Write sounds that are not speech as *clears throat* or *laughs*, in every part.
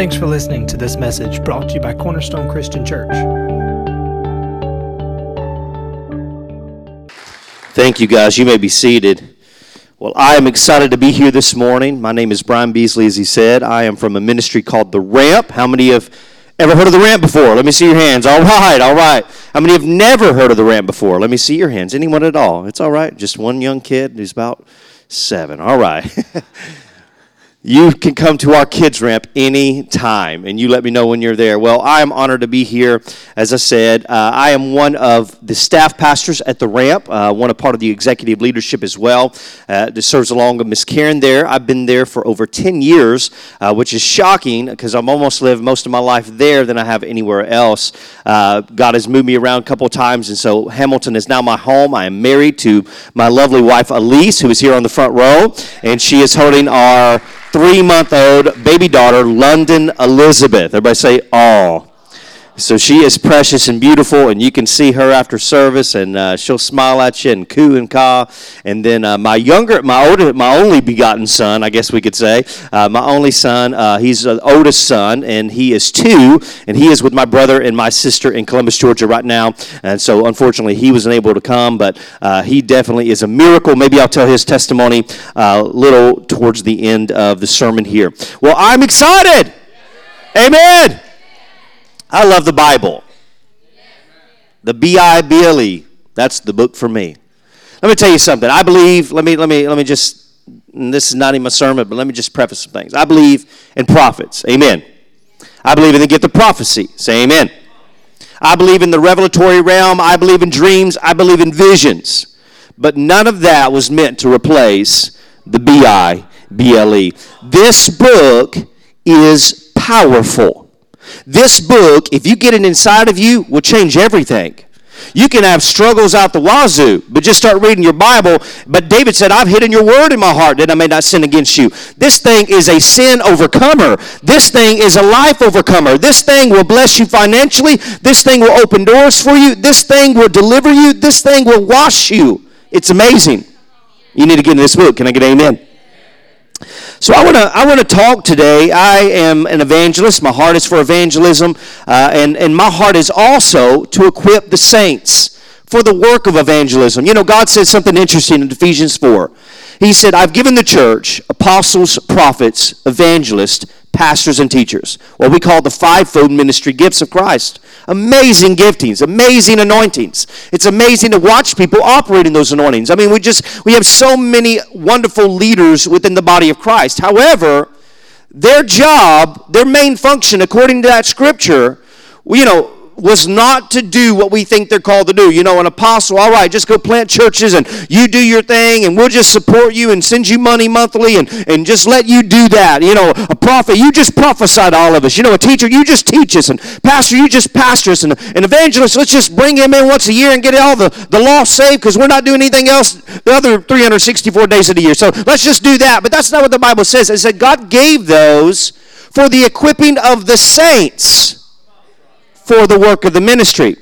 Thanks for listening to this message brought to you by Cornerstone Christian Church. Thank you, guys. You may be seated. Well, I am excited to be here this morning. My name is Brian Beasley, as he said. I am from a ministry called The Ramp. How many have ever heard of The Ramp before? Let me see your hands. All right, all right. How many have never heard of The Ramp before? Let me see your hands. Anyone at all? It's all right. Just one young kid who's about seven. All right. *laughs* You can come to our kids ramp any time, and you let me know when you're there. Well, I am honored to be here. As I said, uh, I am one of the staff pastors at the ramp, uh, one a part of the executive leadership as well. Uh, that serves along with Miss Karen there. I've been there for over 10 years, uh, which is shocking because I've almost lived most of my life there than I have anywhere else. Uh, God has moved me around a couple of times, and so Hamilton is now my home. I am married to my lovely wife Elise, who is here on the front row, and she is holding our three month old baby daughter, London Elizabeth. Everybody say, "Oh." So she is precious and beautiful, and you can see her after service, and uh, she'll smile at you and coo and caw. And then uh, my younger, my older, my only begotten son, I guess we could say, uh, my only son, uh, he's the oldest son, and he is two, and he is with my brother and my sister in Columbus, Georgia, right now. And so, unfortunately, he wasn't able to come, but uh, he definitely is a miracle. Maybe I'll tell his testimony a uh, little towards the end of the sermon here. Well, I'm excited. Amen. I love the Bible. The B I B L E. That's the book for me. Let me tell you something. I believe, let me let me let me just this is not in my sermon, but let me just preface some things. I believe in prophets. Amen. I believe in the gift of prophecy. Say amen. I believe in the revelatory realm. I believe in dreams. I believe in visions. But none of that was meant to replace the B I B L E. This book is powerful. This book, if you get it inside of you, will change everything. You can have struggles out the wazoo, but just start reading your Bible. But David said, I've hidden your word in my heart that I may not sin against you. This thing is a sin overcomer. This thing is a life overcomer. This thing will bless you financially. This thing will open doors for you. This thing will deliver you. This thing will wash you. It's amazing. You need to get in this book. Can I get amen? So I want to I want to talk today. I am an evangelist. My heart is for evangelism, uh, and and my heart is also to equip the saints for the work of evangelism. You know, God said something interesting in Ephesians four. He said, "I've given the church apostles, prophets, evangelists, pastors, and teachers." What we call the fivefold ministry gifts of Christ. Amazing giftings, amazing anointings. It's amazing to watch people operating those anointings. I mean, we just we have so many wonderful leaders within the body of Christ. However, their job, their main function, according to that scripture, you know, was not to do what we think they're called to do. You know, an apostle, all right, just go plant churches and you do your thing and we'll just support you and send you money monthly and, and just let you do that. You know, a prophet, you just prophesy to all of us. You know, a teacher, you just teach us. And pastor, you just pastor us. And an evangelist, let's just bring him in once a year and get all the, the lost saved because we're not doing anything else the other 364 days of the year. So let's just do that. But that's not what the Bible says. It said God gave those for the equipping of the saints for the work of the ministry.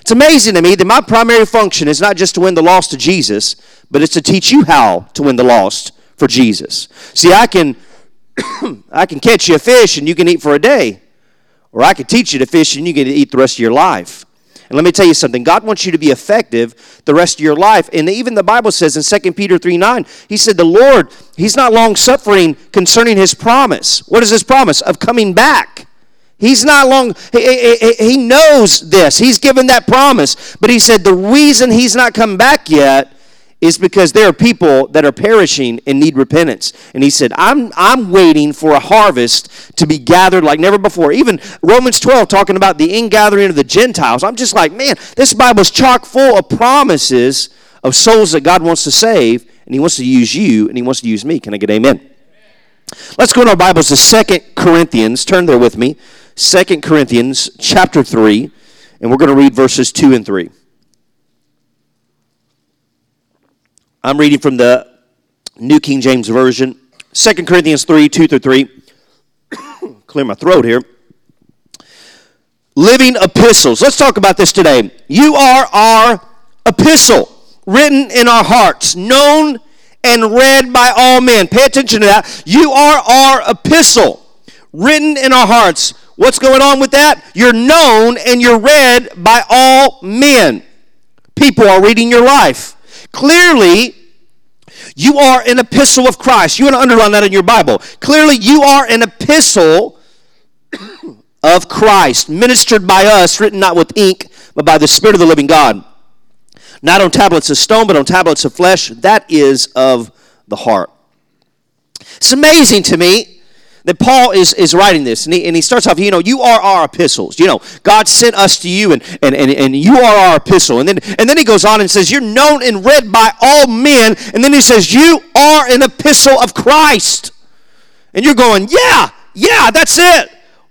It's amazing to me that my primary function is not just to win the lost to Jesus, but it's to teach you how to win the lost for Jesus. See, I can *clears throat* I can catch you a fish and you can eat for a day, or I can teach you to fish and you can eat the rest of your life. And let me tell you something. God wants you to be effective the rest of your life. And even the Bible says in 2 Peter 3 9, He said, The Lord, He's not long suffering concerning His promise. What is His promise? Of coming back. He's not long, he, he, he, knows this. He's given that promise. But he said the reason he's not come back yet is because there are people that are perishing and need repentance. And he said, I'm, I'm waiting for a harvest to be gathered like never before. Even Romans 12 talking about the ingathering of the Gentiles. I'm just like, man, this Bible's chock full of promises of souls that God wants to save, and he wants to use you, and he wants to use me. Can I get amen? Let's go in our Bibles to Second Corinthians. Turn there with me. Second Corinthians chapter 3, and we're going to read verses 2 and 3. I'm reading from the New King James Version. Second Corinthians 3, 2 through 3. *coughs* Clear my throat here. Living epistles. Let's talk about this today. You are our epistle, written in our hearts, known and read by all men. Pay attention to that. You are our epistle written in our hearts. What's going on with that? You're known and you're read by all men. People are reading your life. Clearly, you are an epistle of Christ. You want to underline that in your Bible. Clearly, you are an epistle *coughs* of Christ, ministered by us, written not with ink, but by the Spirit of the living God. Not on tablets of stone, but on tablets of flesh. That is of the heart. It's amazing to me that Paul is, is writing this, and he, and he starts off, you know, you are our epistles. You know, God sent us to you, and, and, and, and you are our epistle. And then, and then he goes on and says, You're known and read by all men. And then he says, You are an epistle of Christ. And you're going, Yeah, yeah, that's it.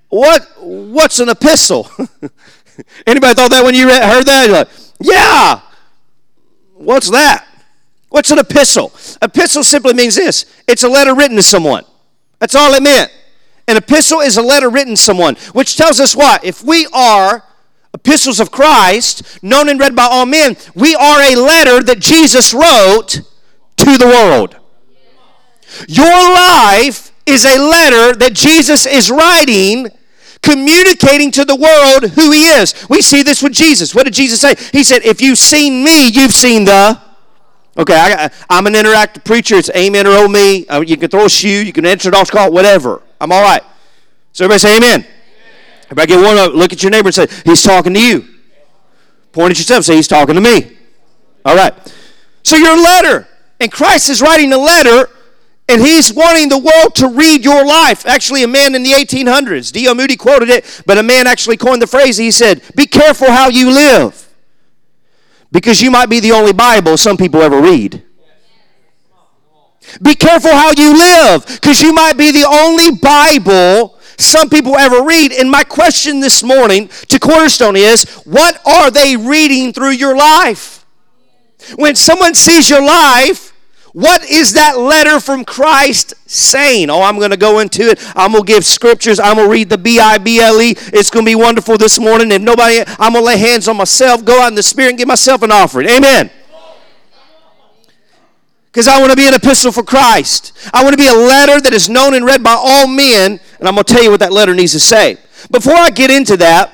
What, what's an epistle? *laughs* Anybody thought that when you read, heard that? You're like, yeah, what's that? What's an epistle? Epistle simply means this it's a letter written to someone. That's all it meant. An epistle is a letter written to someone, which tells us what? If we are epistles of Christ, known and read by all men, we are a letter that Jesus wrote to the world. Your life is a letter that Jesus is writing, communicating to the world who he is. We see this with Jesus. What did Jesus say? He said, If you've seen me, you've seen the Okay, I, am an interactive preacher. It's amen or oh me. Uh, you can throw a shoe, you can answer an altar call, whatever. I'm all right. So everybody say amen. amen. Everybody get one up, look at your neighbor and say, He's talking to you. Point at yourself, say, He's talking to me. All right. So your letter, and Christ is writing a letter, and He's wanting the world to read your life. Actually, a man in the 1800s, D.L. Moody quoted it, but a man actually coined the phrase. He said, Be careful how you live because you might be the only Bible some people ever read. Be careful how you live because you might be the only Bible some people ever read. And my question this morning to Cornerstone is what are they reading through your life? When someone sees your life, what is that letter from Christ saying? Oh, I'm going to go into it. I'm going to give scriptures. I'm going to read the B I B L E. It's going to be wonderful this morning. If nobody, I'm going to lay hands on myself, go out in the Spirit, and give myself an offering. Amen. Because I want to be an epistle for Christ. I want to be a letter that is known and read by all men. And I'm going to tell you what that letter needs to say. Before I get into that,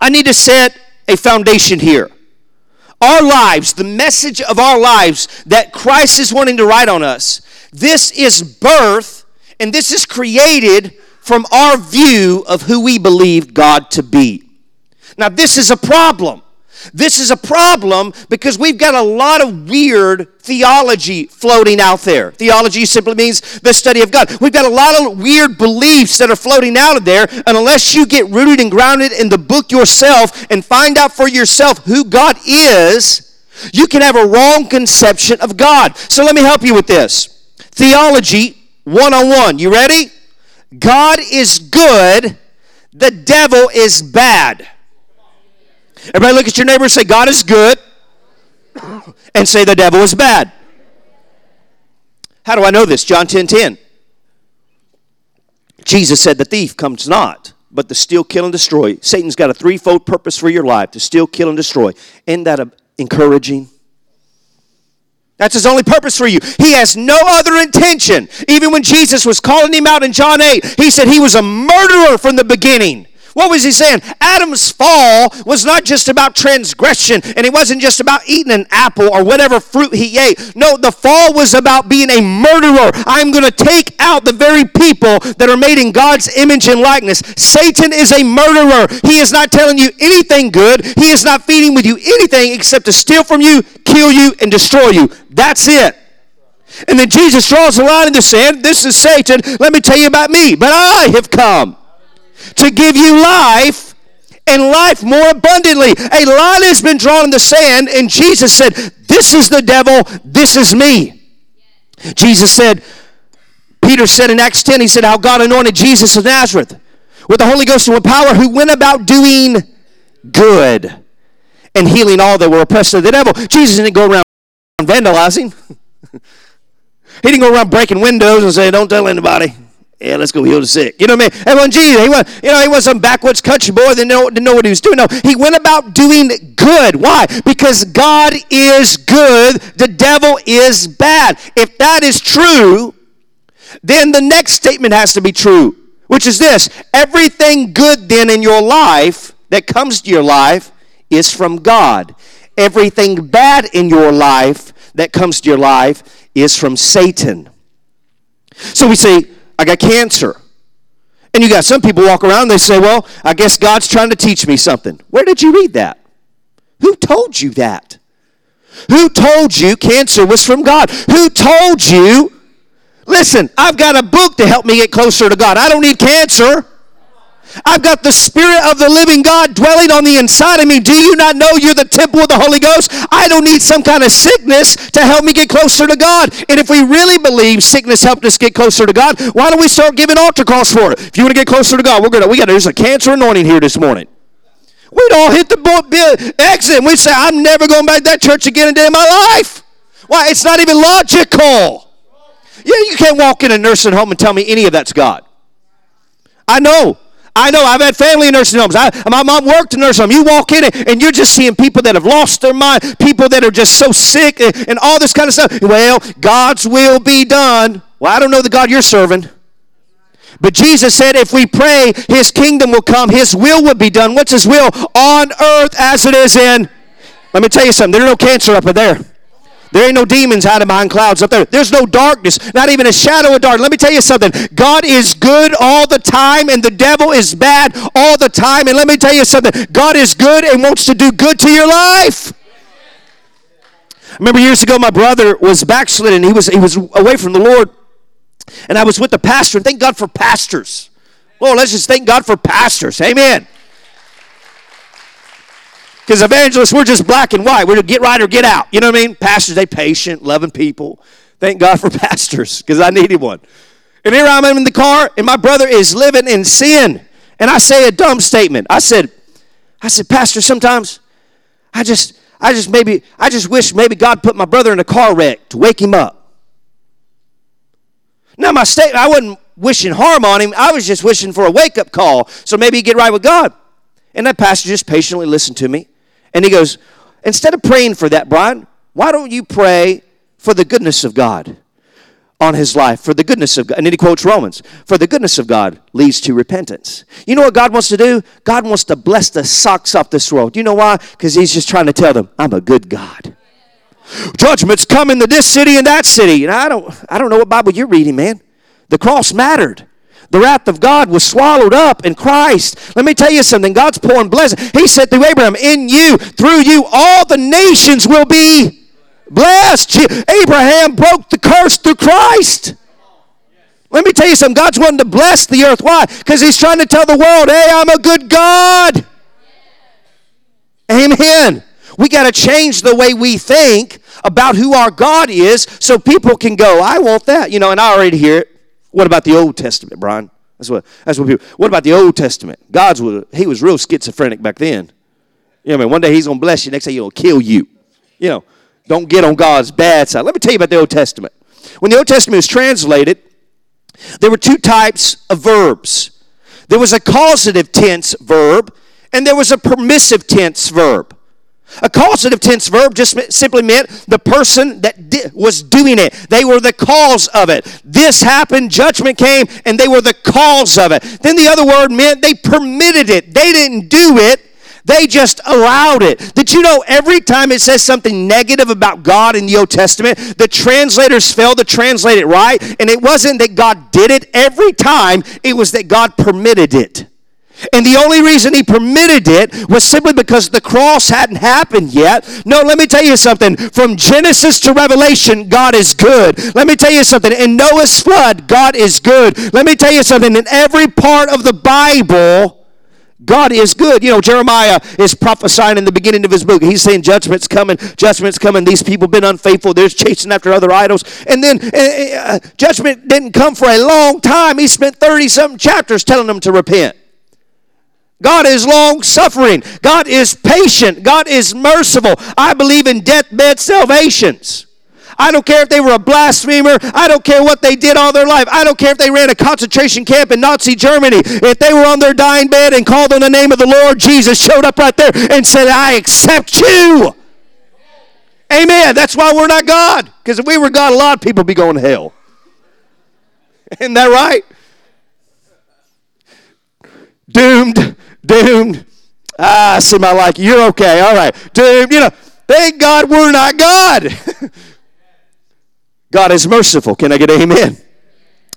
I need to set a foundation here our lives, the message of our lives that Christ is wanting to write on us, this is birth and this is created from our view of who we believe God to be. Now, this is a problem this is a problem because we've got a lot of weird theology floating out there. Theology simply means the study of God. We've got a lot of weird beliefs that are floating out of there, and unless you get rooted and grounded in the book yourself and find out for yourself who God is, you can have a wrong conception of God. So let me help you with this. Theology 101. You ready? God is good, the devil is bad. Everybody look at your neighbor and say, God is good, and say the devil is bad. How do I know this? John 10 10. Jesus said, The thief comes not, but to steal, kill, and destroy. Satan's got a threefold purpose for your life to steal, kill, and destroy. Isn't that encouraging? That's his only purpose for you. He has no other intention. Even when Jesus was calling him out in John 8, he said he was a murderer from the beginning. What was he saying? Adam's fall was not just about transgression, and it wasn't just about eating an apple or whatever fruit he ate. No, the fall was about being a murderer. I'm going to take out the very people that are made in God's image and likeness. Satan is a murderer. He is not telling you anything good, he is not feeding with you anything except to steal from you, kill you, and destroy you. That's it. And then Jesus draws a line in the sand. This is Satan. Let me tell you about me. But I have come to give you life and life more abundantly. A line has been drawn in the sand, and Jesus said, This is the devil, this is me. Jesus said, Peter said in Acts 10, he said, How God anointed Jesus of Nazareth with the Holy Ghost and with power, who went about doing good and healing all that were oppressed of the devil. Jesus didn't go around vandalizing. *laughs* he didn't go around breaking windows and say, Don't tell anybody. Yeah, let's go heal the sick. You know what I mean? Everyone, Jesus, he was, you know, he was some backwoods country boy that didn't know what he was doing. No, he went about doing good. Why? Because God is good, the devil is bad. If that is true, then the next statement has to be true. which is this everything good then in your life that comes to your life is from God. Everything bad in your life that comes to your life is from Satan. So we say, I got cancer. And you got some people walk around they say, Well, I guess God's trying to teach me something. Where did you read that? Who told you that? Who told you cancer was from God? Who told you? Listen, I've got a book to help me get closer to God. I don't need cancer. I've got the Spirit of the living God dwelling on the inside of me. Do you not know you're the temple of the Holy Ghost? I don't need some kind of sickness to help me get closer to God. And if we really believe sickness helped us get closer to God, why don't we start giving altar calls for it? If you want to get closer to God, we're gonna we got there's a cancer anointing here this morning. We'd all hit the exit and we'd say, I'm never going back to that church again in day of my life. Why? It's not even logical. Yeah, you can't walk in a nursing home and tell me any of that's God. I know. I know. I've had family in nursing homes. I, my mom worked in nursing home. You walk in and you're just seeing people that have lost their mind, people that are just so sick, and, and all this kind of stuff. Well, God's will be done. Well, I don't know the God you're serving. But Jesus said, if we pray, His kingdom will come, His will will be done. What's His will? On earth as it is in. Let me tell you something. There's no cancer up in there. There ain't no demons hiding behind clouds up there. There's no darkness, not even a shadow of dark. Let me tell you something. God is good all the time, and the devil is bad all the time. And let me tell you something. God is good and wants to do good to your life. I remember years ago, my brother was backslidden. He was he was away from the Lord, and I was with the pastor. And thank God for pastors. Well, let's just thank God for pastors. Amen. Because evangelists, we're just black and white. We're to get right or get out. You know what I mean? Pastors, they patient, loving people. Thank God for *laughs* pastors, because I needed one. And here I'm in the car, and my brother is living in sin. And I say a dumb statement. I said, I said, Pastor, sometimes I just, I just maybe, I just wish maybe God put my brother in a car wreck to wake him up. Now, my statement, I wasn't wishing harm on him. I was just wishing for a wake up call so maybe he'd get right with God. And that pastor just patiently listened to me. And he goes, Instead of praying for that, Brian, why don't you pray for the goodness of God on his life? For the goodness of God. And then he quotes Romans For the goodness of God leads to repentance. You know what God wants to do? God wants to bless the socks off this world. You know why? Because he's just trying to tell them, I'm a good God. Judgment's coming to this city and that city. And I don't, I don't know what Bible you're reading, man. The cross mattered. The wrath of God was swallowed up in Christ. Let me tell you something. God's pouring blessing. He said through Abraham, in you, through you, all the nations will be blessed. Abraham broke the curse through Christ. Let me tell you something. God's wanting to bless the earth. Why? Because He's trying to tell the world, hey, I'm a good God. Amen. We got to change the way we think about who our God is so people can go, I want that. You know, and I already hear it. What about the Old Testament, Brian? That's what that's what people. What about the Old Testament? God's was he was real schizophrenic back then. You know what I mean? One day he's gonna bless you, next day he'll kill you. You know, don't get on God's bad side. Let me tell you about the Old Testament. When the Old Testament was translated, there were two types of verbs. There was a causative tense verb, and there was a permissive tense verb. A causative tense verb just simply meant the person that di- was doing it. They were the cause of it. This happened, judgment came, and they were the cause of it. Then the other word meant they permitted it. They didn't do it, they just allowed it. Did you know every time it says something negative about God in the Old Testament, the translators failed to translate it right? And it wasn't that God did it every time, it was that God permitted it. And the only reason he permitted it was simply because the cross hadn't happened yet. No, let me tell you something. From Genesis to Revelation, God is good. Let me tell you something. In Noah's flood, God is good. Let me tell you something. In every part of the Bible, God is good. You know, Jeremiah is prophesying in the beginning of his book. He's saying judgment's coming, judgment's coming. These people been unfaithful. They're chasing after other idols. And then uh, uh judgment didn't come for a long time. He spent 30 something chapters telling them to repent. God is long suffering. God is patient. God is merciful. I believe in deathbed salvations. I don't care if they were a blasphemer. I don't care what they did all their life. I don't care if they ran a concentration camp in Nazi Germany. If they were on their dying bed and called on the name of the Lord, Jesus showed up right there and said, I accept you. Amen. That's why we're not God. Because if we were God, a lot of people would be going to hell. *laughs* Isn't that right? doomed, doomed. Ah, see my like, you're okay, all right, doomed. You know, thank God we're not God. *laughs* God is merciful. Can I get amen?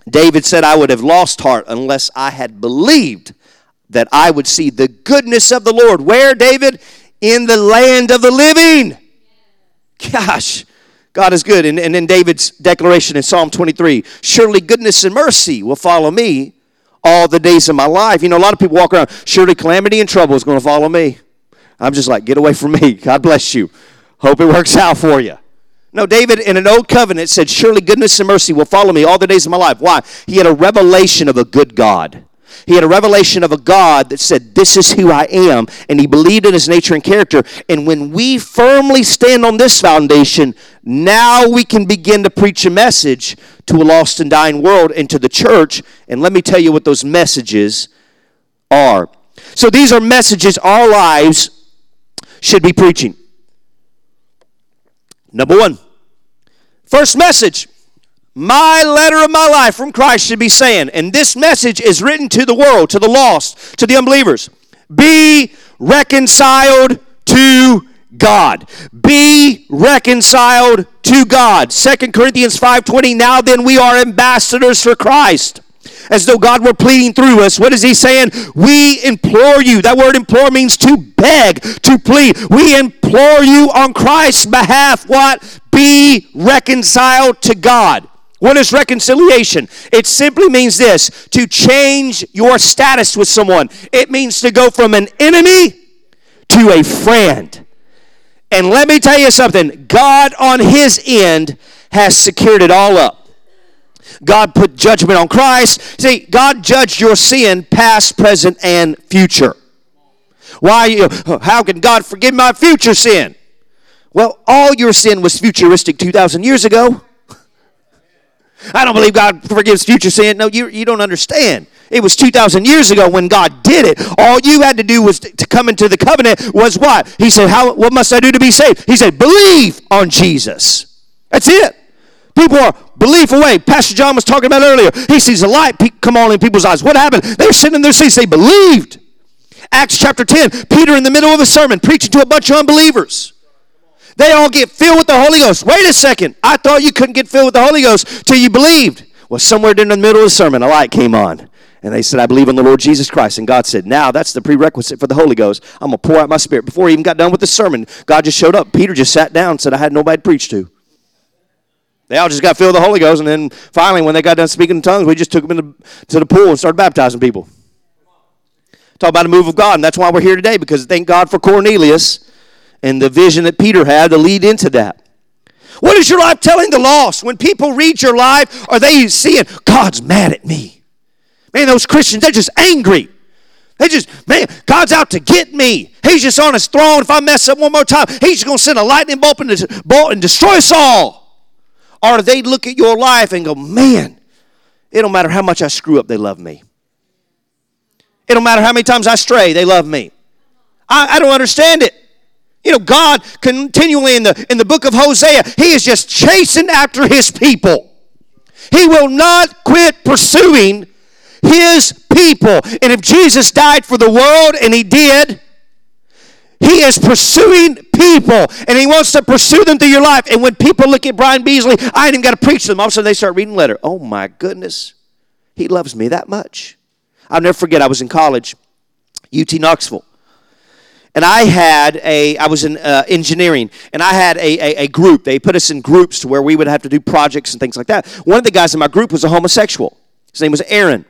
David said, I would have lost heart unless I had believed that I would see the goodness of the Lord. Where, David? In the land of the living. Gosh, God is good. And, and in David's declaration in Psalm 23, surely goodness and mercy will follow me all the days of my life. You know, a lot of people walk around, surely calamity and trouble is going to follow me. I'm just like, get away from me. God bless you. Hope it works out for you. No, David in an old covenant said, Surely goodness and mercy will follow me all the days of my life. Why? He had a revelation of a good God. He had a revelation of a God that said, This is who I am. And he believed in his nature and character. And when we firmly stand on this foundation, now we can begin to preach a message to a lost and dying world and to the church. And let me tell you what those messages are. So these are messages our lives should be preaching. Number one, first message my letter of my life from Christ should be saying, and this message is written to the world, to the lost, to the unbelievers. Be reconciled to God. Be reconciled to God. Second Corinthians 5:20 Now then we are ambassadors for Christ. As though God were pleading through us. What is he saying? We implore you. That word implore means to beg, to plead. We implore you on Christ's behalf what? Be reconciled to God. What is reconciliation? It simply means this to change your status with someone. It means to go from an enemy to a friend. And let me tell you something God, on His end, has secured it all up. God put judgment on Christ. See, God judged your sin, past, present, and future. Why? You, how can God forgive my future sin? Well, all your sin was futuristic 2,000 years ago. I don't believe God forgives future sin. No, you, you don't understand. It was 2,000 years ago when God did it. All you had to do was to, come into the covenant was what? He said, How, What must I do to be saved? He said, Believe on Jesus. That's it. People are belief away. Pastor John was talking about earlier. He sees a light come on in people's eyes. What happened? They were sitting in their seats. They believed. Acts chapter 10, Peter in the middle of a sermon preaching to a bunch of unbelievers. They all get filled with the Holy Ghost. Wait a second. I thought you couldn't get filled with the Holy Ghost till you believed. Well, somewhere in the middle of the sermon, a light came on. And they said, I believe in the Lord Jesus Christ. And God said, Now that's the prerequisite for the Holy Ghost. I'm going to pour out my spirit. Before he even got done with the sermon, God just showed up. Peter just sat down and said, I had nobody to preach to. They all just got filled with the Holy Ghost. And then finally, when they got done speaking in tongues, we just took them into, to the pool and started baptizing people. Talk about a move of God. And that's why we're here today, because thank God for Cornelius and the vision that Peter had to lead into that. What is your life telling the lost? When people read your life, are they seeing God's mad at me? Man, those Christians, they're just angry. They just, man, God's out to get me. He's just on his throne. If I mess up one more time, he's just going to send a lightning bolt and, destroy us all. Or they look at your life and go, man, it don't matter how much I screw up, they love me. It don't matter how many times I stray, they love me. I, I don't understand it. You know, God continually in the in the book of Hosea, He is just chasing after His people. He will not quit pursuing His people. And if Jesus died for the world, and He did, He is pursuing people, and He wants to pursue them through your life. And when people look at Brian Beasley, I ain't even got to preach to them. All of a sudden, they start reading letter. Oh my goodness, He loves me that much. I'll never forget. I was in college, UT Knoxville and I had a, I was in uh, engineering, and I had a, a, a, group. They put us in groups to where we would have to do projects and things like that. One of the guys in my group was a homosexual. His name was Aaron.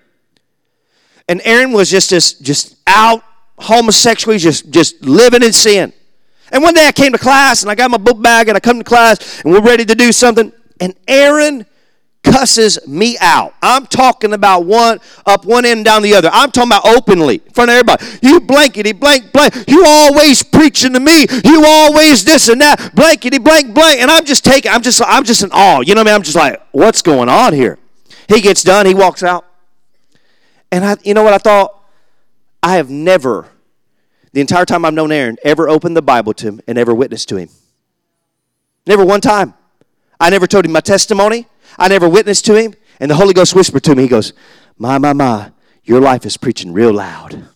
And Aaron was just this, just out homosexual, just, just living in sin. And one day I came to class, and I got my book bag, and I come to class, and we're ready to do something. And Aaron cusses me out. I'm talking about one up one end and down the other. I'm talking about openly in front of everybody. You blankety blank blank. You always preaching to me. You always this and that. Blankety blank blank. And I'm just taking. I'm just. I'm just in awe. You know what I mean? I'm just like, what's going on here? He gets done. He walks out. And I, you know what I thought? I have never, the entire time I've known Aaron, ever opened the Bible to him and ever witnessed to him. Never one time. I never told him my testimony. I never witnessed to him. And the Holy Ghost whispered to me, He goes, My, my, my, your life is preaching real loud.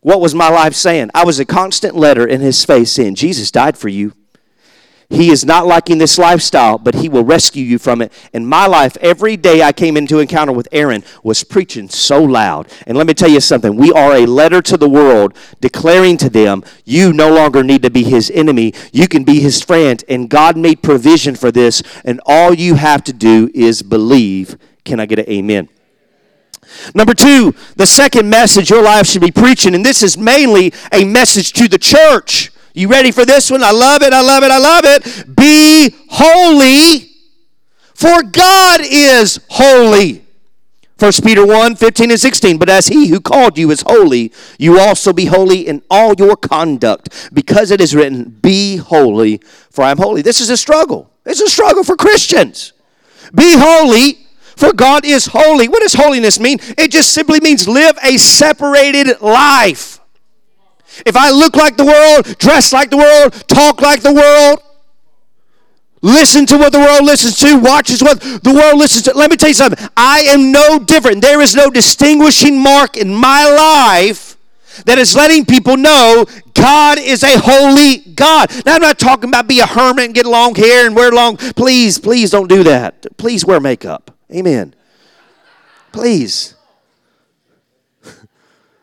What was my life saying? I was a constant letter in his face saying, Jesus died for you. He is not liking this lifestyle, but he will rescue you from it. In my life, every day I came into encounter with Aaron was preaching so loud. And let me tell you something. We are a letter to the world declaring to them, you no longer need to be his enemy. You can be his friend. And God made provision for this. And all you have to do is believe. Can I get an amen? Number two, the second message your life should be preaching, and this is mainly a message to the church. You ready for this one? I love it, I love it, I love it. Be holy, for God is holy. 1 Peter 1 15 and 16. But as he who called you is holy, you also be holy in all your conduct, because it is written, Be holy, for I am holy. This is a struggle. It's a struggle for Christians. Be holy, for God is holy. What does holiness mean? It just simply means live a separated life. If I look like the world, dress like the world, talk like the world, listen to what the world listens to, watches what the world listens to, let me tell you something. I am no different. There is no distinguishing mark in my life that is letting people know God is a holy God. Now, I'm not talking about be a hermit and get long hair and wear long. Please, please don't do that. Please wear makeup. Amen. Please.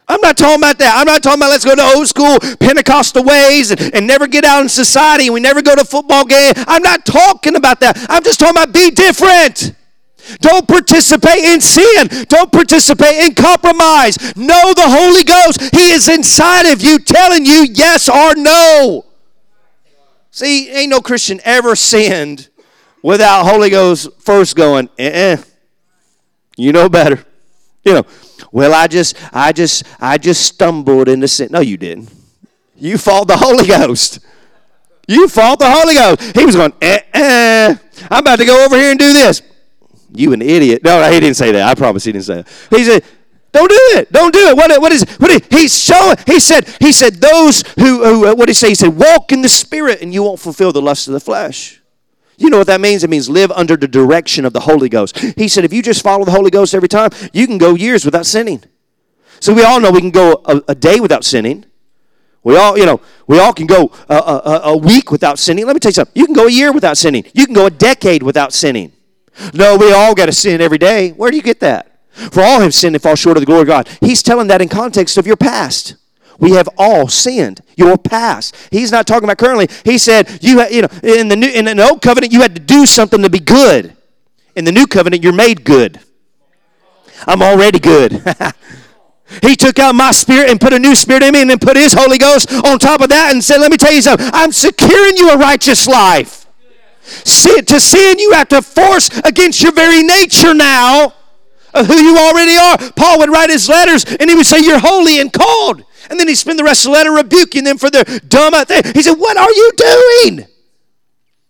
I'm not talking about that. I'm not talking about let's go to old school Pentecostal ways and, and never get out in society we never go to football game. I'm not talking about that. I'm just talking about be different. Don't participate in sin. Don't participate in compromise. Know the Holy Ghost. He is inside of you telling you yes or no. See, ain't no Christian ever sinned without Holy Ghost first going, eh, you know better. You know, well, I just, I just, I just stumbled into sin. No, you didn't. You fought the Holy Ghost. You fought the Holy Ghost. He was going, eh, eh, I'm about to go over here and do this. You an idiot. No, he didn't say that. I promise he didn't say that. He said, don't do it. Don't do it. What, what is what is, he's showing? He said, he said, those who, who what did he say? He said, walk in the spirit and you won't fulfill the lust of the flesh. You know what that means? It means live under the direction of the Holy Ghost. He said, if you just follow the Holy Ghost every time, you can go years without sinning. So we all know we can go a, a day without sinning. We all, you know, we all can go a, a, a, week without sinning. Let me tell you something. You can go a year without sinning. You can go a decade without sinning. No, we all got to sin every day. Where do you get that? For all have sinned and fall short of the glory of God. He's telling that in context of your past. We have all sinned. Your past. He's not talking about currently. He said, you, you know, in the new, in the old covenant, you had to do something to be good. In the new covenant, you're made good. I'm already good. *laughs* he took out my spirit and put a new spirit in me and then put his Holy Ghost on top of that and said, Let me tell you something. I'm securing you a righteous life. See, to sin, you have to force against your very nature now of who you already are. Paul would write his letters and he would say, You're holy and called. And then he spent the rest of the letter rebuking them for their dumb thing. He said, What are you doing?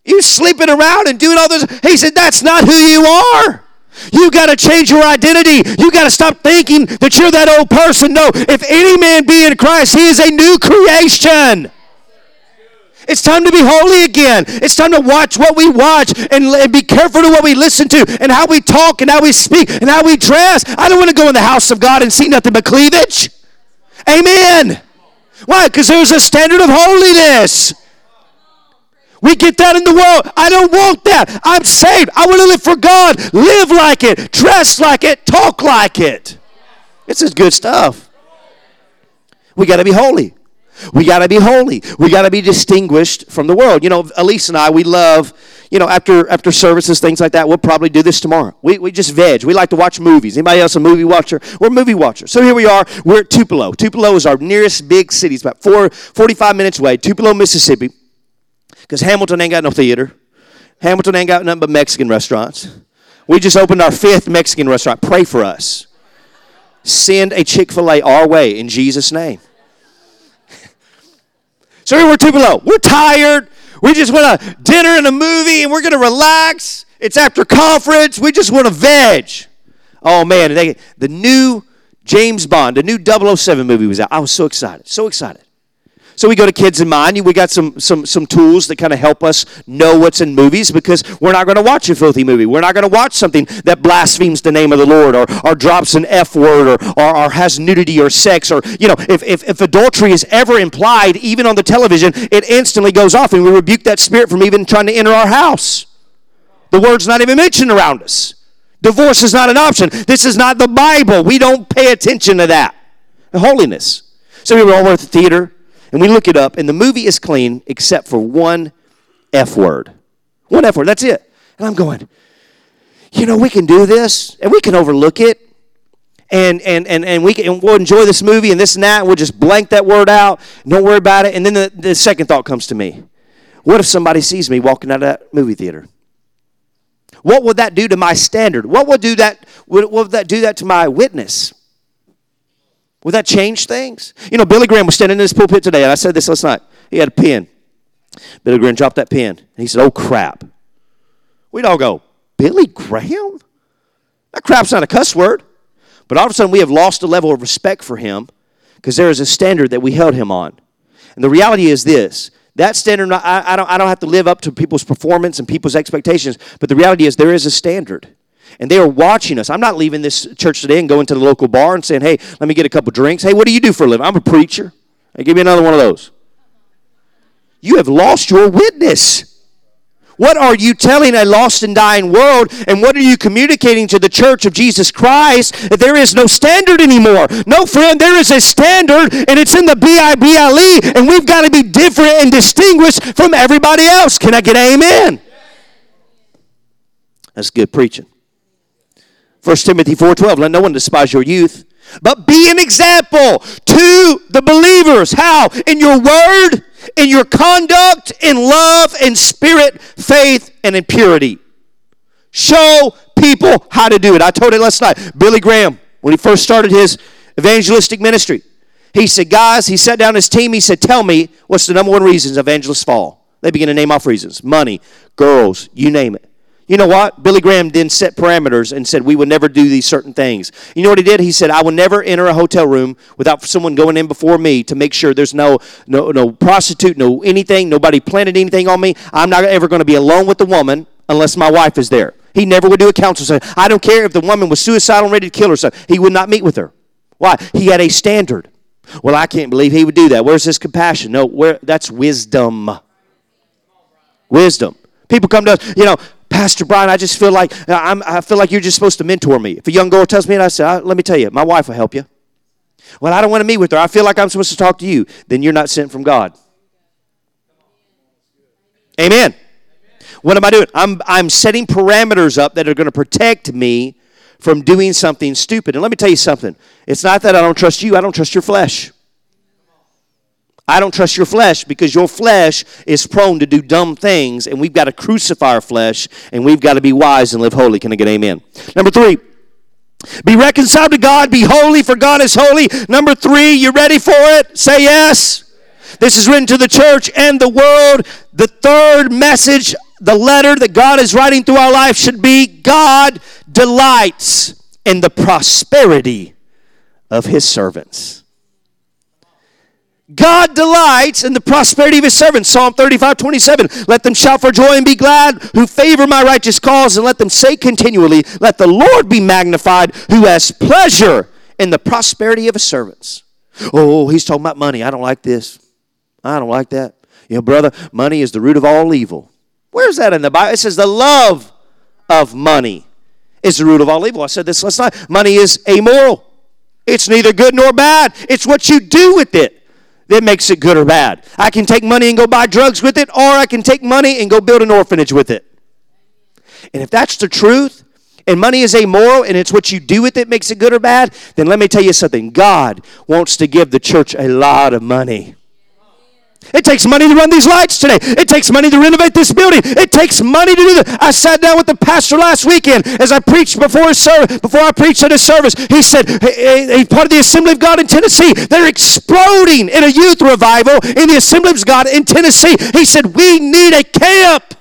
You sleeping around and doing all this. He said, That's not who you are. You got to change your identity. You got to stop thinking that you're that old person. No, if any man be in Christ, he is a new creation. It's time to be holy again. It's time to watch what we watch and, and, be careful to what we listen to and how we talk and how we speak and how we dress. I don't want to go in the house of God and see nothing but cleavage. Amen. Why? Because there's a standard of holiness. We get that in the world. I don't want that. I'm saved. I want to live for God. Live like it, dress like it, talk like it. This is good stuff. We got to be holy. We got to be holy. We got to be distinguished from the world. You know, Elise and I, we love, you know, after after services, things like that. We'll probably do this tomorrow. We, we just veg. We like to watch movies. Anybody else a movie watcher? We're movie watchers. So here we are. We're at Tupelo. Tupelo is our nearest big city. It's about four, 45 minutes away. Tupelo, Mississippi. Because Hamilton ain't got no theater. Hamilton ain't got nothing but Mexican restaurants. We just opened our fifth Mexican restaurant. Pray for us. Send a Chick fil A our way in Jesus' name. *laughs* So here we're Tupelo. We're tired. We just want a dinner and a movie and we're going to relax. It's after conference. We just want to veg. Oh, man. They, the new James Bond, the new 007 movie was out. I was so excited. So excited. So we go to Kids in Mind. We got some some some tools that kind of help us know what's in movies because we're not going to watch a filthy movie. We're not going to watch something that blasphemes the name of the Lord or, or drops an F word or, or, or has nudity or sex or you know if, if, if adultery is ever implied even on the television, it instantly goes off and we rebuke that spirit from even trying to enter our house. The word's not even mentioned around us. Divorce is not an option. This is not the Bible. We don't pay attention to that. Holiness. So we were over at the theater and we look it up, and the movie is clean except for one F word. One F word, that's it. And I'm going, you know, we can do this and we can overlook it. And, and, and, and, we can, and we'll enjoy this movie and this and that. And we'll just blank that word out. Don't worry about it. And then the, the second thought comes to me What if somebody sees me walking out of that movie theater? What would that do to my standard? What would do that? Would, would that do that to my witness? Would that change things? You know, Billy Graham was standing in his pulpit today, and I said this last night. He had a pen. Billy Graham dropped that pen, and he said, Oh, crap. We'd all go, Billy Graham? That crap's not a cuss word. But all of a sudden, we have lost a level of respect for him because there is a standard that we held him on. And the reality is this that standard, I, I, don't, I don't have to live up to people's performance and people's expectations, but the reality is there is a standard and they are watching us. I'm not leaving this church today and going to the local bar and saying, hey, let me get a couple drinks. Hey, what do you do for a living? I'm a preacher. Hey, give me another one of those. You have lost your witness. What are you telling a lost and dying world? And what are you communicating to the church of Jesus Christ? That there is no standard anymore. No, friend, there is a standard, and it's in the B I B L E, and we've got to be different and distinguished from everybody else. Can I get amen? That's good preaching. 1 Timothy 4:12, let no one despise your youth, but be an example to the believers. How? In your word, in your conduct, in love, in spirit, faith, and in purity. Show people how to do it. I told it last night. Billy Graham, when he first started his evangelistic ministry, he said, guys, he sat down his team, he said, tell me what's the number one reasons evangelists fall. They begin to name off reasons. Money, girls, you name it. You know what? Billy Graham then set parameters and said we would never do these certain things. You know what he did? He said I will never enter a hotel room without someone going in before me to make sure there's no no no prostitute, no anything, nobody planted anything on me. I'm not ever going to be alone with the woman unless my wife is there. He never would do a counsel. So I don't care if the woman was suicidal and ready to kill herself. He would not meet with her. Why? He had a standard. Well, I can't believe he would do that. Where's his compassion? No, where that's wisdom. Wisdom. People come to us, you know, Pastor Brian, I just feel like uh, I'm, I feel like you're just supposed to mentor me. If a young girl tells me, and I say, uh, let me tell you, my wife will help you. Well, I don't want to meet with her. I feel like I'm supposed to talk to you. Then you're not sent from God. Amen. What am I doing? I'm, I'm setting parameters up that are going to protect me from doing something stupid. And let me tell you something. It's not that I don't trust you, I don't trust your flesh. I don't trust your flesh because your flesh is prone to do dumb things, and we've got to crucify our flesh, and we've got to be wise and live holy. Can I get amen? Number three, be reconciled to God, be holy, for God is holy. Number three, you ready for it? Say yes. This is written to the church and the world. The third message, the letter that God is writing through our life should be God delights in the prosperity of his servants. God delights in the prosperity of his servants. Psalm 35, 27. Let them shout for joy and be glad who favor my righteous cause, and let them say continually, Let the Lord be magnified who has pleasure in the prosperity of his servants. Oh, he's talking about money. I don't like this. I don't like that. You know, brother, money is the root of all evil. Where's that in the Bible? It says the love of money is the root of all evil. I said this last night. Money is amoral. It's neither good nor bad. It's what you do with it that makes it good or bad. I can take money and go buy drugs with it, or I can take money and go build an orphanage with it. And if that's the truth, and money is amoral and it's what you do with it makes it good or bad, then let me tell you something. God wants to give the church a lot of money. It takes money to run these lights today. It takes money to renovate this building. It takes money to do that. I sat down with the pastor last weekend as I preached before his service. Before I preached at his service, he said, "He's part of the Assembly of God in Tennessee. They're exploding in a youth revival in the Assembly of God in Tennessee." He said, "We need a camp."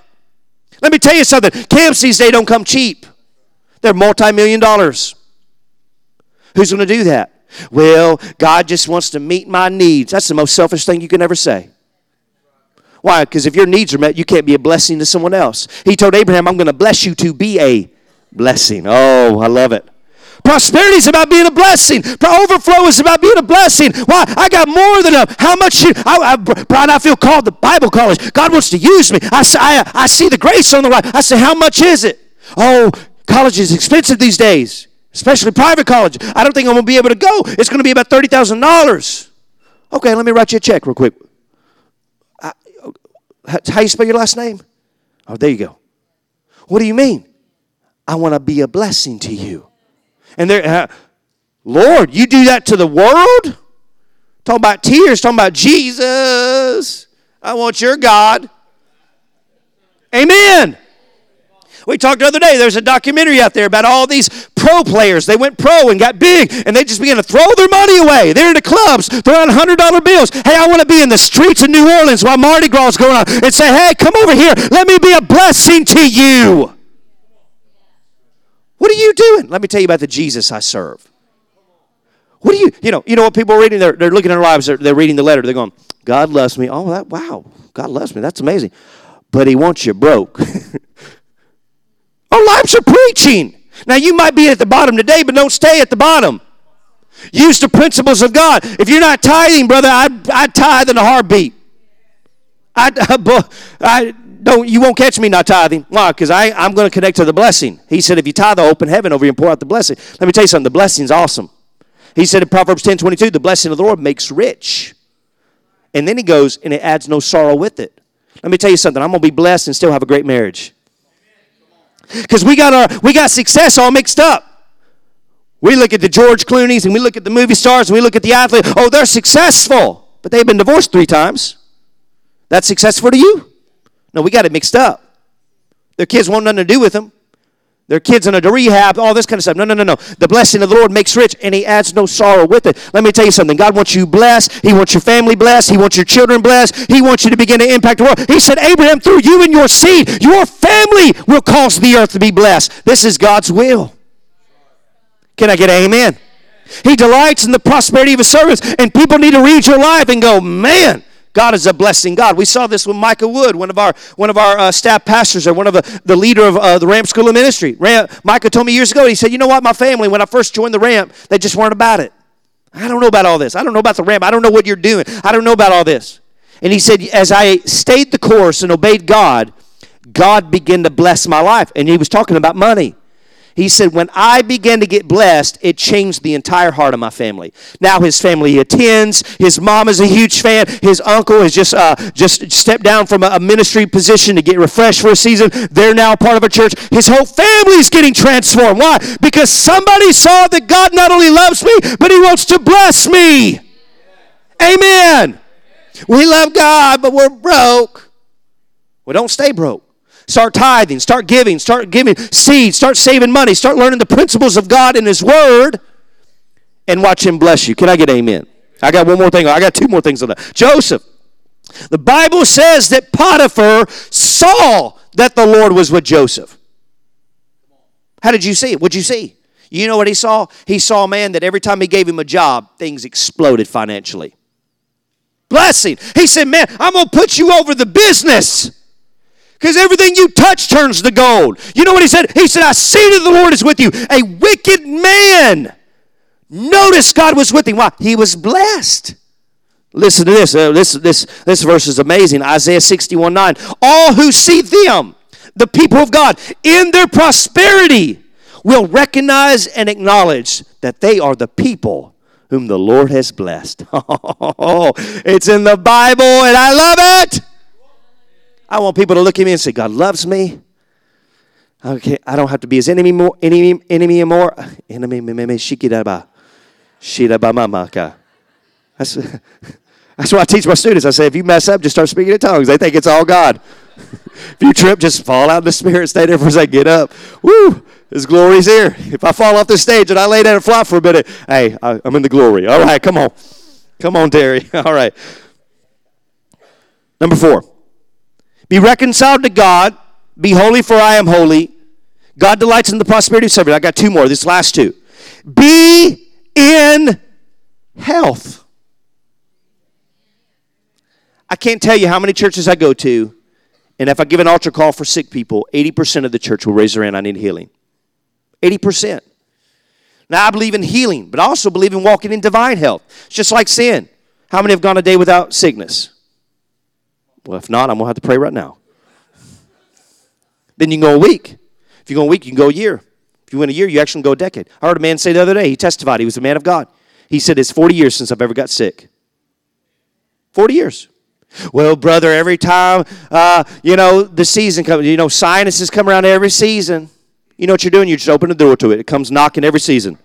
Let me tell you something. Camps these days don't come cheap. They're multi-million dollars. Who's going to do that? Well, God just wants to meet my needs. That's the most selfish thing you can ever say. Why? Because if your needs are met, you can't be a blessing to someone else. He told Abraham, I'm going to bless you to be a blessing. Oh, I love it. Prosperity is about being a blessing. Overflow is about being a blessing. Why? I got more than enough. How much? You, I, I, Brian, I feel called to Bible college. God wants to use me. I, I, I see the grace on the right. I say, how much is it? Oh, college is expensive these days, especially private college. I don't think I'm going to be able to go. It's going to be about $30,000. Okay, let me write you a check real quick. How you spell your last name? Oh, there you go. What do you mean? I want to be a blessing to you. And there, uh, Lord, you do that to the world? Talking about tears, talking about Jesus. I want your God. Amen. We talked the other day, there's a documentary out there about all these pro players. They went pro and got big, and they just began to throw their money away. They're in the clubs, throwing $100 bills. Hey, I want to be in the streets of New Orleans while Mardi Gras is going on and say, hey, come over here. Let me be a blessing to you. What are you doing? Let me tell you about the Jesus I serve. What do you, you know, you know what people are reading? They're, they're looking at their lives, they're, they're reading the letter. They're going, God loves me. Oh, that, wow, God loves me. That's amazing. But he wants you broke. *laughs* Lives are preaching. Now, you might be at the bottom today, but don't stay at the bottom. Use the principles of God. If you're not tithing, brother, I'd, I'd tithe in a heartbeat. I, *laughs* I, don't, you won't catch me not tithing. Why? Because I'm going to connect to the blessing. He said, if you tithe, I'll open heaven over you and pour out the blessing. Let me tell you something. The blessing's awesome. He said in Proverbs 10 22, the blessing of the Lord makes rich. And then he goes, and it adds no sorrow with it. Let me tell you something. I'm going to be blessed and still have a great marriage. Because we got our we got success all mixed up. We look at the George Clooney's and we look at the movie stars and we look at the athlete. Oh, they're successful, but they've been divorced three times. That's successful to you? No, we got it mixed up. Their kids want nothing to do with them. Their kids in a rehab, all this kind of stuff. No, no, no, no. The blessing of the Lord makes rich, and He adds no sorrow with it. Let me tell you something. God wants you blessed. He wants your family blessed. He wants your children blessed. He wants you to begin to impact the world. He said, Abraham, through you and your seed, your family will cause the earth to be blessed. This is God's will. Can I get an amen? He delights in the prosperity of His servants, and people need to read your life and go, man, God is a blessing God. We saw this with Micah Wood, one of our one of our uh, staff pastors, or one of the, the leader of uh, the Ramp School of Ministry. Ram, Micah told me years ago. He said, "You know what? My family, when I first joined the Ramp, they just weren't about it. I don't know about all this. I don't know about the Ramp. I don't know what you're doing. I don't know about all this." And he said, "As I stayed the course and obeyed God, God began to bless my life." And he was talking about money. He said, When I began to get blessed, it changed the entire heart of my family. Now his family attends. His mom is a huge fan. His uncle has just, uh, just stepped down from a ministry position to get refreshed for a season. They're now part of a church. His whole family is getting transformed. Why? Because somebody saw that God not only loves me, but he wants to bless me. Amen. We love God, but we're broke. Well, don't stay broke. Start tithing, start giving, start giving seed, start saving money, start learning the principles of God in His Word, and watch Him bless you. Can I get amen? I got one more thing. I got two more things on that. Joseph. The Bible says that Potiphar saw that the Lord was with Joseph. How did you see it? What'd you see? You know what he saw? He saw a man that every time he gave him a job, things exploded financially. Blessing. He said, Man, I'm going to put you over the business because everything you touch turns to gold. You know what he said? He said, I see that the Lord is with you. A wicked man. Notice God was with him. Why? He was blessed. Listen to this. Uh, this, this, this verse is amazing. Isaiah 61 9. All who see them, the people of God, in their prosperity, will recognize and acknowledge that they are the people whom the Lord has blessed. *laughs* Oh, it's in the Bible, and I love it. I want people to look at me and say, God loves me. Okay, I don't have to be his enemy more, enemy, enemy more. Enemy, shikidaba. Shidabamamaka. That's, *laughs* that's what I teach my students. I say, if you mess up, just start speaking in tongues. They think it's all God. *laughs* if you trip, just fall out in the spirit, stay there for a second, get up. Woo! His glory's here. If I fall off the stage and I lay down and flop for a minute, hey, I'm in the glory. All right, come on. Come on, Terry. *laughs* All right. Number four. Be reconciled to God. Be holy, for I am holy. God delights in the prosperity of servants. I got two more. This last two. Be in health. I can't tell you how many churches I go to, and if I give an altar call for sick people, 80% of the church will raise their hand, I need healing. 80%. Now, I believe in healing, but I also believe in walking in divine health. It's just like sin. How many have gone a day without sickness? Well, if not, I'm going to have to pray right now. Then you can go a week. If you go a week, you can go a year. If you win a year, you actually can go a decade. I heard a man say the other day, he testified, he was a man of God. He said, It's 40 years since I've ever got sick. 40 years. Well, brother, every time, uh, you know, the season comes, you know, sinuses come around every season. You know what you're doing? You just open the door to it. It comes knocking every season.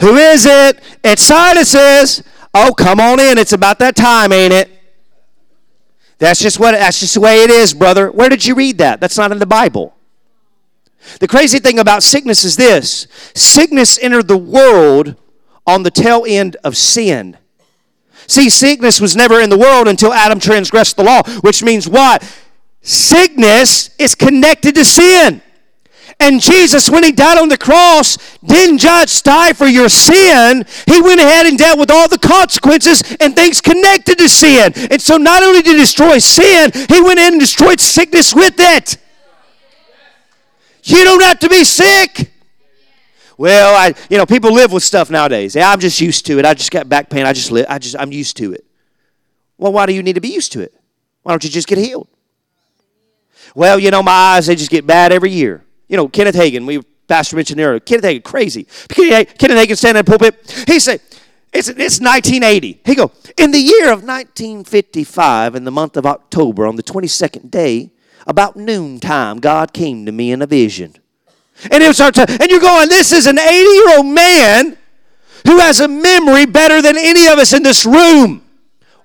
Who is it? It's sinuses. Oh, come on in. It's about that time, ain't it? That's just what that's just the way it is, brother. Where did you read that? That's not in the Bible. The crazy thing about sickness is this. Sickness entered the world on the tail end of sin. See, sickness was never in the world until Adam transgressed the law, which means what? Sickness is connected to sin. And Jesus, when he died on the cross, didn't just die for your sin. He went ahead and dealt with all the consequences and things connected to sin. And so not only did he destroy sin, he went in and destroyed sickness with it. You don't have to be sick. Well, I, you know, people live with stuff nowadays. Yeah, I'm just used to it. I just got back pain. I just, live, I just, I'm used to it. Well, why do you need to be used to it? Why don't you just get healed? Well, you know, my eyes, they just get bad every year. You know, Kenneth Hagin, we pastor mentioned earlier. Kenneth Hagin, crazy. Kenneth Hagin standing in the pulpit. He said, it's, it's 1980. He go, in the year of 1955, in the month of October, on the 22nd day, about noontime, God came to me in a vision. And it was our time. And you're going, this is an 80 year old man who has a memory better than any of us in this room.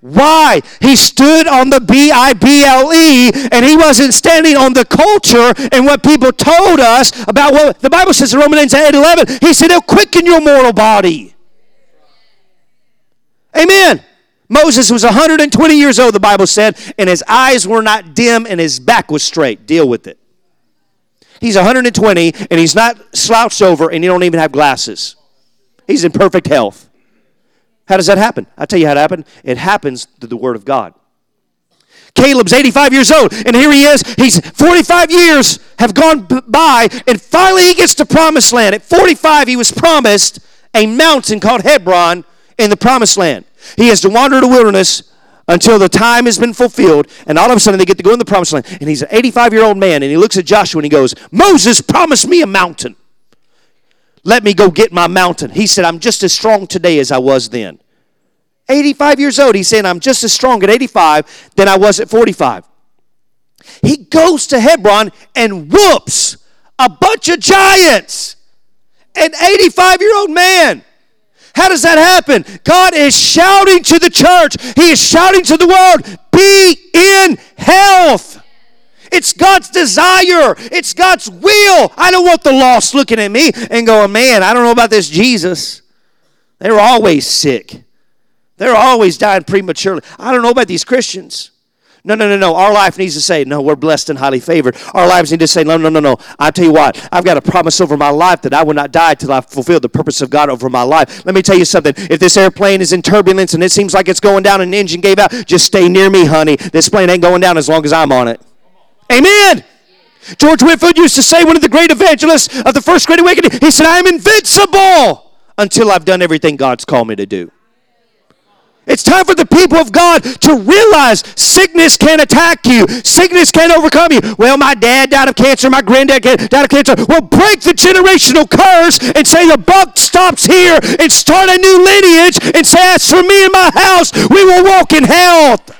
Why? He stood on the B I B L E and he wasn't standing on the culture and what people told us about what the Bible says in Romans 8 11. He said, It'll quicken your mortal body. Amen. Moses was 120 years old, the Bible said, and his eyes were not dim and his back was straight. Deal with it. He's 120 and he's not slouched over and he don't even have glasses. He's in perfect health. How does that happen? I'll tell you how it happened. It happens through the Word of God. Caleb's 85 years old, and here he is. He's 45 years have gone by, and finally he gets to promised land. At 45, he was promised a mountain called Hebron in the promised land. He has to wander the wilderness until the time has been fulfilled, and all of a sudden they get to go in the promised land. And he's an 85 year old man, and he looks at Joshua and he goes, Moses promised me a mountain. Let me go get my mountain. He said, I'm just as strong today as I was then. 85 years old. He's saying, I'm just as strong at 85 than I was at 45. He goes to Hebron and whoops a bunch of giants. An 85 year old man. How does that happen? God is shouting to the church, He is shouting to the world, be in health. It's God's desire. It's God's will. I don't want the lost looking at me and going, man, I don't know about this Jesus. They're always sick. They're always dying prematurely. I don't know about these Christians. No, no, no, no. Our life needs to say, no, we're blessed and highly favored. Our lives need to say, no, no, no, no. I tell you what, I've got a promise over my life that I will not die till I fulfill the purpose of God over my life. Let me tell you something. If this airplane is in turbulence and it seems like it's going down and the engine gave out, just stay near me, honey. This plane ain't going down as long as I'm on it. Amen. George Whitefield used to say, one of the great evangelists of the first great awakening, he said, I am invincible until I've done everything God's called me to do. It's time for the people of God to realize sickness can attack you. Sickness can overcome you. Well, my dad died of cancer. My granddad died of cancer. Well, break the generational curse and say the buck stops here and start a new lineage and say, as for me and my house, we will walk in health.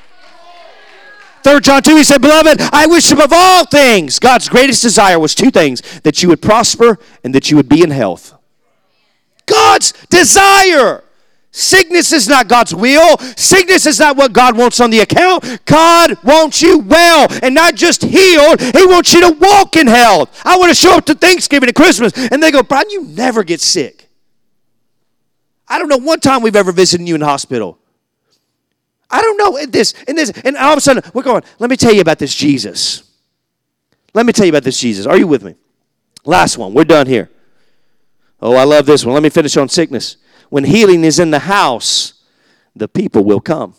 Third John 2, he said, Beloved, I wish above all things, God's greatest desire was two things that you would prosper and that you would be in health. God's desire. Sickness is not God's will. Sickness is not what God wants on the account. God wants you well and not just healed. He wants you to walk in health. I want to show up to Thanksgiving and Christmas and they go, Brian, you never get sick. I don't know one time we've ever visited you in hospital. I don't know this and this. And all of a sudden, we're going, let me tell you about this Jesus. Let me tell you about this Jesus. Are you with me? Last one. We're done here. Oh, I love this one. Let me finish on sickness. When healing is in the house, the people will come.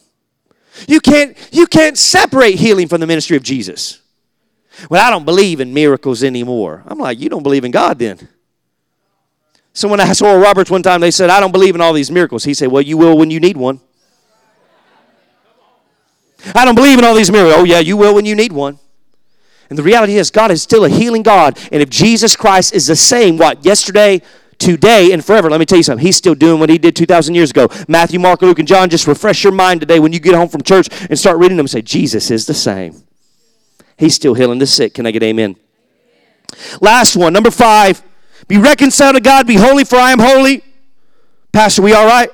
You can't, you can't separate healing from the ministry of Jesus. Well, I don't believe in miracles anymore. I'm like, you don't believe in God then. So when I saw Roberts one time, they said, I don't believe in all these miracles. He said, Well, you will when you need one. I don't believe in all these miracles. Oh, yeah, you will when you need one. And the reality is, God is still a healing God. And if Jesus Christ is the same, what, yesterday, today, and forever, let me tell you something. He's still doing what he did 2,000 years ago. Matthew, Mark, Luke, and John, just refresh your mind today when you get home from church and start reading them and say, Jesus is the same. He's still healing the sick. Can I get amen? amen? Last one, number five. Be reconciled to God, be holy, for I am holy. Pastor, we all right?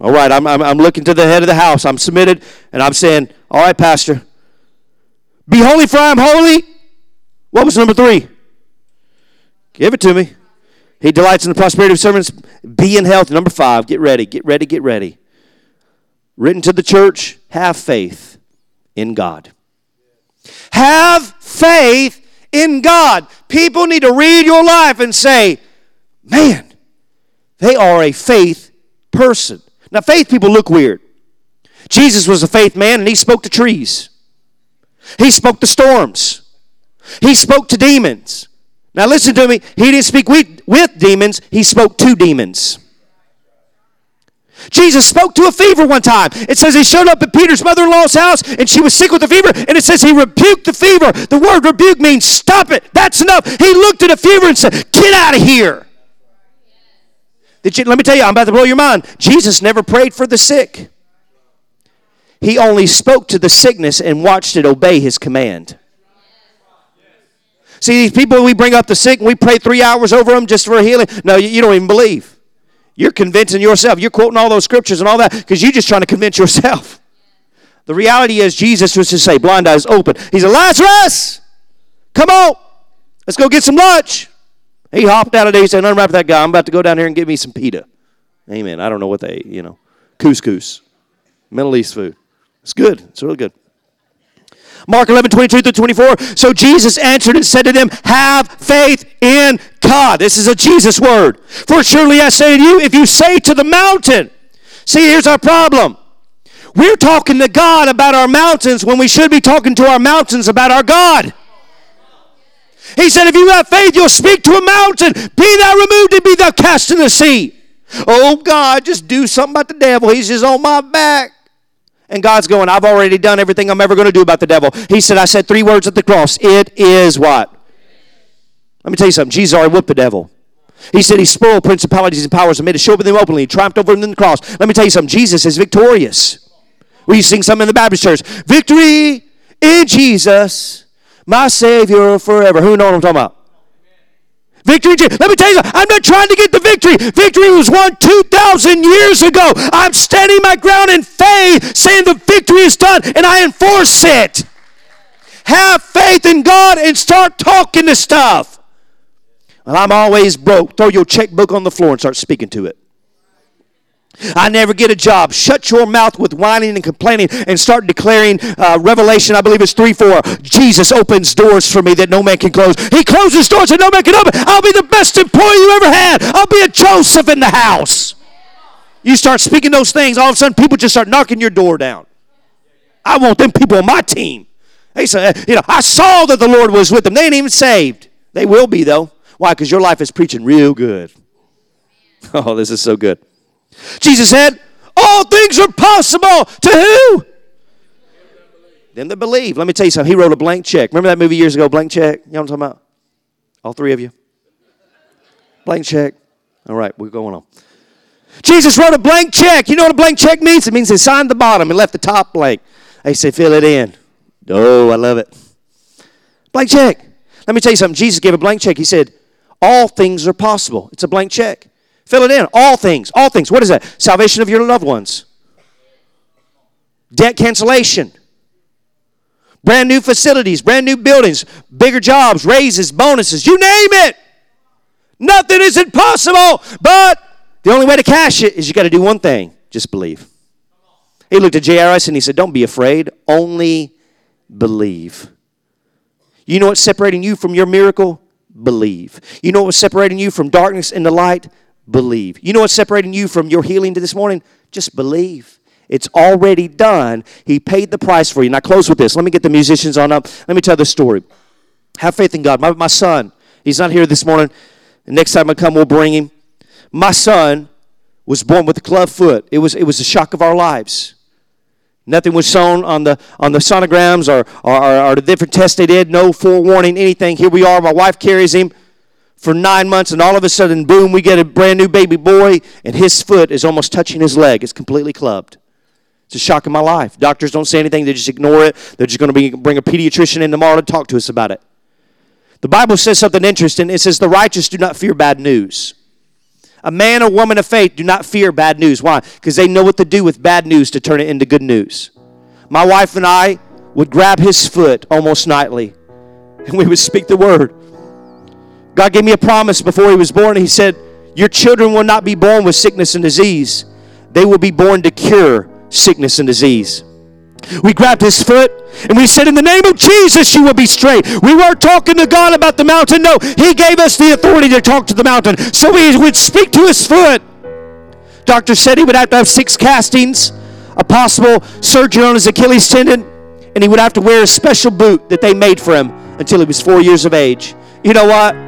All right, I'm, I'm, I'm looking to the head of the house. I'm submitted, and I'm saying, All right, Pastor. Be holy, for I am holy. What was number three? Give it to me. He delights in the prosperity of servants. Be in health. Number five, get ready, get ready, get ready. Written to the church, have faith in God. Have faith in God. People need to read your life and say, man, they are a faith person. Now, faith people look weird. Jesus was a faith man and he spoke to trees, he spoke to storms, he spoke to demons. Now, listen to me. He didn't speak with, with demons, he spoke to demons. Jesus spoke to a fever one time. It says he showed up at Peter's mother in law's house and she was sick with a fever. And it says he rebuked the fever. The word rebuke means stop it. That's enough. He looked at a fever and said, Get out of here. Let me tell you, I'm about to blow your mind. Jesus never prayed for the sick, he only spoke to the sickness and watched it obey his command. See, these people, we bring up the sick and we pray three hours over them just for healing. No, you, you don't even believe. You're convincing yourself. You're quoting all those scriptures and all that because you're just trying to convince yourself. The reality is, Jesus was to say, blind eyes open. He said, Lazarus, come on, let's go get some lunch. He hopped out of there. He said, Unwrap that guy. I'm about to go down here and get me some pita. Amen. I don't know what they, ate, you know, couscous, Middle East food. It's good. It's really good. Mark 11, 22 through 24. So Jesus answered and said to them, Have faith in God. This is a Jesus word. For surely I say to you, if you say to the mountain, see, here's our problem. We're talking to God about our mountains when we should be talking to our mountains about our God. He said, If you have faith, you'll speak to a mountain, be thou removed and be thou cast in the sea. Oh God, just do something about the devil. He's just on my back. And God's going, I've already done everything I'm ever going to do about the devil. He said, I said three words at the cross. It is what? Let me tell you something. Jesus already whipped the devil. He said he spoiled principalities and powers and made a show of them openly. He triumphed over them in the cross. Let me tell you something. Jesus is victorious. We sing something in the Baptist church. Victory in Jesus, my Savior forever. Who knows what I'm talking about? Victory. Let me tell you, I'm not trying to get the victory. Victory was won 2,000 years ago. I'm standing my ground in faith, saying the victory is done, and I enforce it. Have faith in God and start talking to stuff. Well, I'm always broke. Throw your checkbook on the floor and start speaking to it. I never get a job. Shut your mouth with whining and complaining and start declaring uh, Revelation, I believe it's 3 4. Jesus opens doors for me that no man can close. He closes doors that no man can open. I'll be the best employee you ever had. I'll be a Joseph in the house. You start speaking those things, all of a sudden people just start knocking your door down. I want them people on my team. They say, you know, I saw that the Lord was with them. They ain't even saved. They will be, though. Why? Because your life is preaching real good. *laughs* Oh, this is so good. Jesus said, All things are possible to who? Them that believe. Let me tell you something. He wrote a blank check. Remember that movie years ago, Blank Check? You know what I'm talking about? All three of you? Blank check. All right, we're going on. Jesus wrote a blank check. You know what a blank check means? It means he signed the bottom and left the top blank. They say, fill it in. Oh, I love it. Blank check. Let me tell you something. Jesus gave a blank check. He said, All things are possible. It's a blank check. Fill it in. All things. All things. What is that? Salvation of your loved ones. Debt cancellation. Brand new facilities, brand new buildings, bigger jobs, raises, bonuses, you name it. Nothing is impossible, but the only way to cash it is you got to do one thing just believe. He looked at Jairus and he said, Don't be afraid, only believe. You know what's separating you from your miracle? Believe. You know what's separating you from darkness into light? Believe. You know what's separating you from your healing to this morning? Just believe. It's already done. He paid the price for you. And I close with this. Let me get the musicians on up. Let me tell the story. Have faith in God. My, my son, he's not here this morning. The next time I come, we'll bring him. My son was born with a club foot. It was, it was the shock of our lives. Nothing was shown on the on the sonograms or, or, or the different tests they did. No forewarning, anything. Here we are. My wife carries him for nine months, and all of a sudden, boom, we get a brand new baby boy, and his foot is almost touching his leg. It's completely clubbed. It's a shock in my life. Doctors don't say anything, they just ignore it. They're just going to bring a pediatrician in tomorrow to talk to us about it. The Bible says something interesting. It says, The righteous do not fear bad news. A man or woman of faith do not fear bad news. Why? Because they know what to do with bad news to turn it into good news. My wife and I would grab his foot almost nightly, and we would speak the word. God gave me a promise before he was born. He said, Your children will not be born with sickness and disease, they will be born to cure sickness and disease. We grabbed his foot and we said, In the name of Jesus, you will be straight. We weren't talking to God about the mountain. No, he gave us the authority to talk to the mountain. So we would speak to his foot. Doctor said he would have to have six castings, a possible surgery on his Achilles tendon, and he would have to wear a special boot that they made for him until he was four years of age. You know what?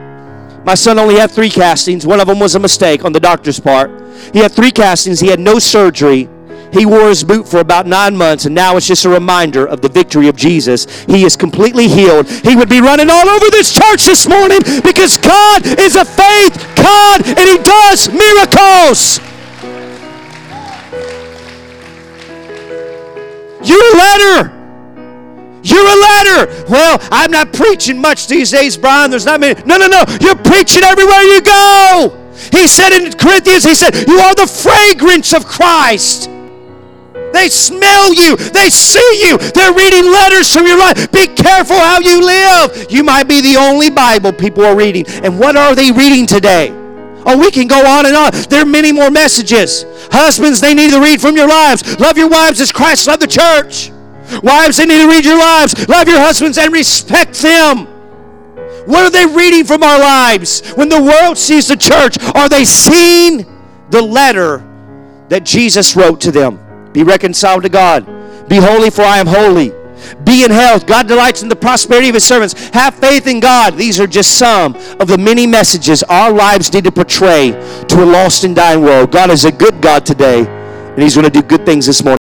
My son only had three castings. One of them was a mistake on the doctor's part. He had three castings, he had no surgery. He wore his boot for about nine months, and now it's just a reminder of the victory of Jesus. He is completely healed. He would be running all over this church this morning because God is a faith God and He does miracles. You're a letter. You're a letter. Well, I'm not preaching much these days, Brian. There's not many. No, no, no. You're preaching everywhere you go. He said in Corinthians, he said, You are the fragrance of Christ. They smell you. They see you. They're reading letters from your life. Be careful how you live. You might be the only Bible people are reading. And what are they reading today? Oh, we can go on and on. There are many more messages. Husbands, they need to read from your lives. Love your wives as Christ loved the church. Wives, they need to read your lives. Love your husbands and respect them. What are they reading from our lives? When the world sees the church, are they seeing the letter that Jesus wrote to them? Be reconciled to God. Be holy, for I am holy. Be in health. God delights in the prosperity of his servants. Have faith in God. These are just some of the many messages our lives need to portray to a lost and dying world. God is a good God today, and he's going to do good things this morning.